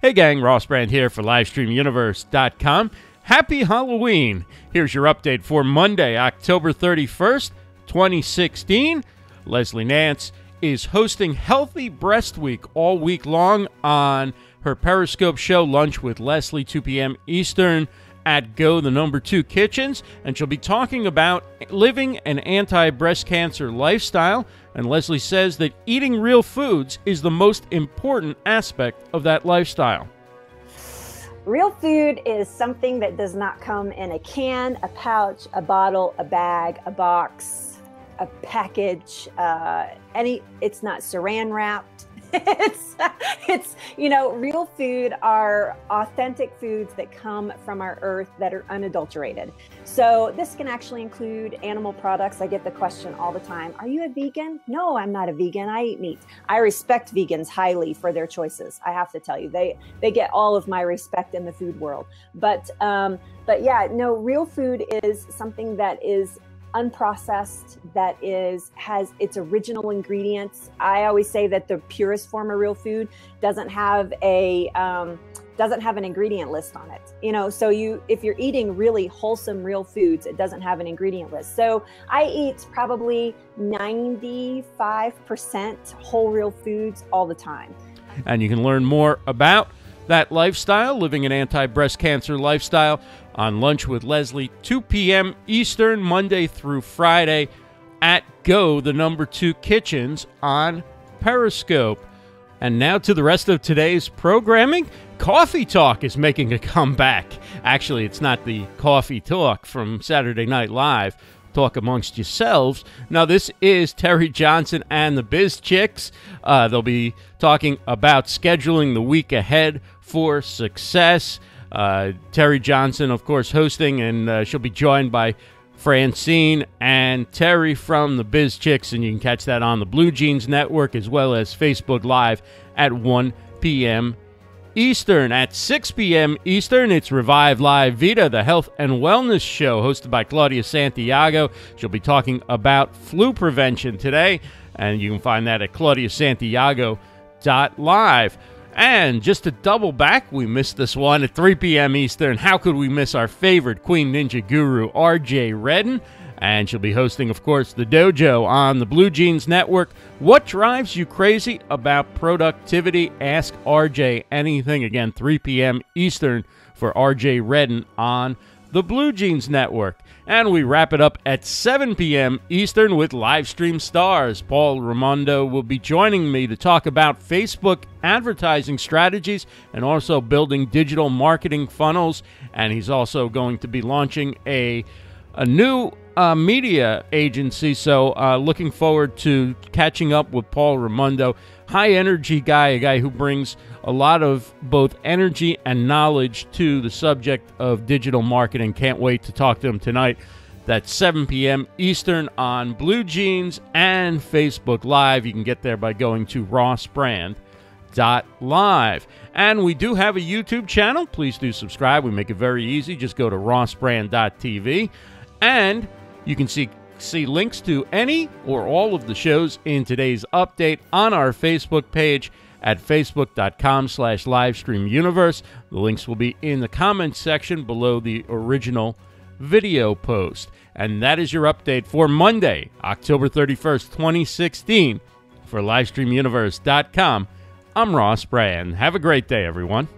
Hey gang, Ross Brand here for LivestreamUniverse.com. Happy Halloween! Here's your update for Monday, October 31st, 2016. Leslie Nance is hosting Healthy Breast Week all week long on her Periscope show, Lunch with Leslie, 2 p.m. Eastern at Go, the number two kitchens, and she'll be talking about living an anti breast cancer lifestyle. And Leslie says that eating real foods is the most important aspect of that lifestyle. Real food is something that does not come in a can, a pouch, a bottle, a bag, a box, a package, uh, any, it's not saran wrapped it's it's you know real food are authentic foods that come from our earth that are unadulterated. So this can actually include animal products. I get the question all the time are you a vegan? No i'm not a vegan. I eat meat. I respect vegans highly for their choices i have to tell you. They they get all of my respect in the food world. But um but yeah no real food is something that is unprocessed that is has its original ingredients. I always say that the purest form of real food doesn't have a um, doesn't have an ingredient list on it you know? So you if you're eating really wholesome real foods it doesn't have an ingredient list. So i eat probably 95% whole real foods all the time. And you can learn more about that lifestyle, living an anti breast cancer lifestyle, on Lunch with Leslie, 2 p.m. Eastern, Monday through Friday at Go, the number two kitchens on Periscope. And now to the rest of today's programming. Coffee Talk is making a comeback. Actually, it's not the Coffee Talk from Saturday Night Live. Talk amongst yourselves. Now, this is Terry Johnson and the Biz Chicks. Uh, they'll be talking about scheduling the week ahead for success. Uh, Terry Johnson, of course, hosting, and uh, she'll be joined by Francine and Terry from the Biz Chicks, and you can catch that on the Blue Jeans Network as well as Facebook Live at 1 p.m. Eastern. At 6 p.m. Eastern, it's Revive Live Vita, the health and wellness show hosted by Claudia Santiago. She'll be talking about flu prevention today, and you can find that at claudiasantiago.live. And just to double back, we missed this one at 3 p.m. Eastern. How could we miss our favorite Queen Ninja guru, RJ Redden? And she'll be hosting, of course, the dojo on the Blue Jeans Network. What drives you crazy about productivity? Ask RJ anything. Again, 3 p.m. Eastern for RJ Redden on the Blue Jeans Network. And we wrap it up at 7 p.m. Eastern with live stream stars. Paul Raimondo will be joining me to talk about Facebook advertising strategies and also building digital marketing funnels. And he's also going to be launching a, a new uh, media agency. So, uh, looking forward to catching up with Paul Raimondo. High energy guy, a guy who brings a lot of both energy and knowledge to the subject of digital marketing. Can't wait to talk to him tonight. That's 7 p.m. Eastern on Blue Jeans and Facebook Live. You can get there by going to rossbrand.live. And we do have a YouTube channel. Please do subscribe. We make it very easy. Just go to rossbrand.tv and you can see see links to any or all of the shows in today's update on our Facebook page at facebook.com slash livestreamuniverse. The links will be in the comments section below the original video post. And that is your update for Monday, October 31st, 2016. For livestreamuniverse.com, I'm Ross Brand. Have a great day, everyone.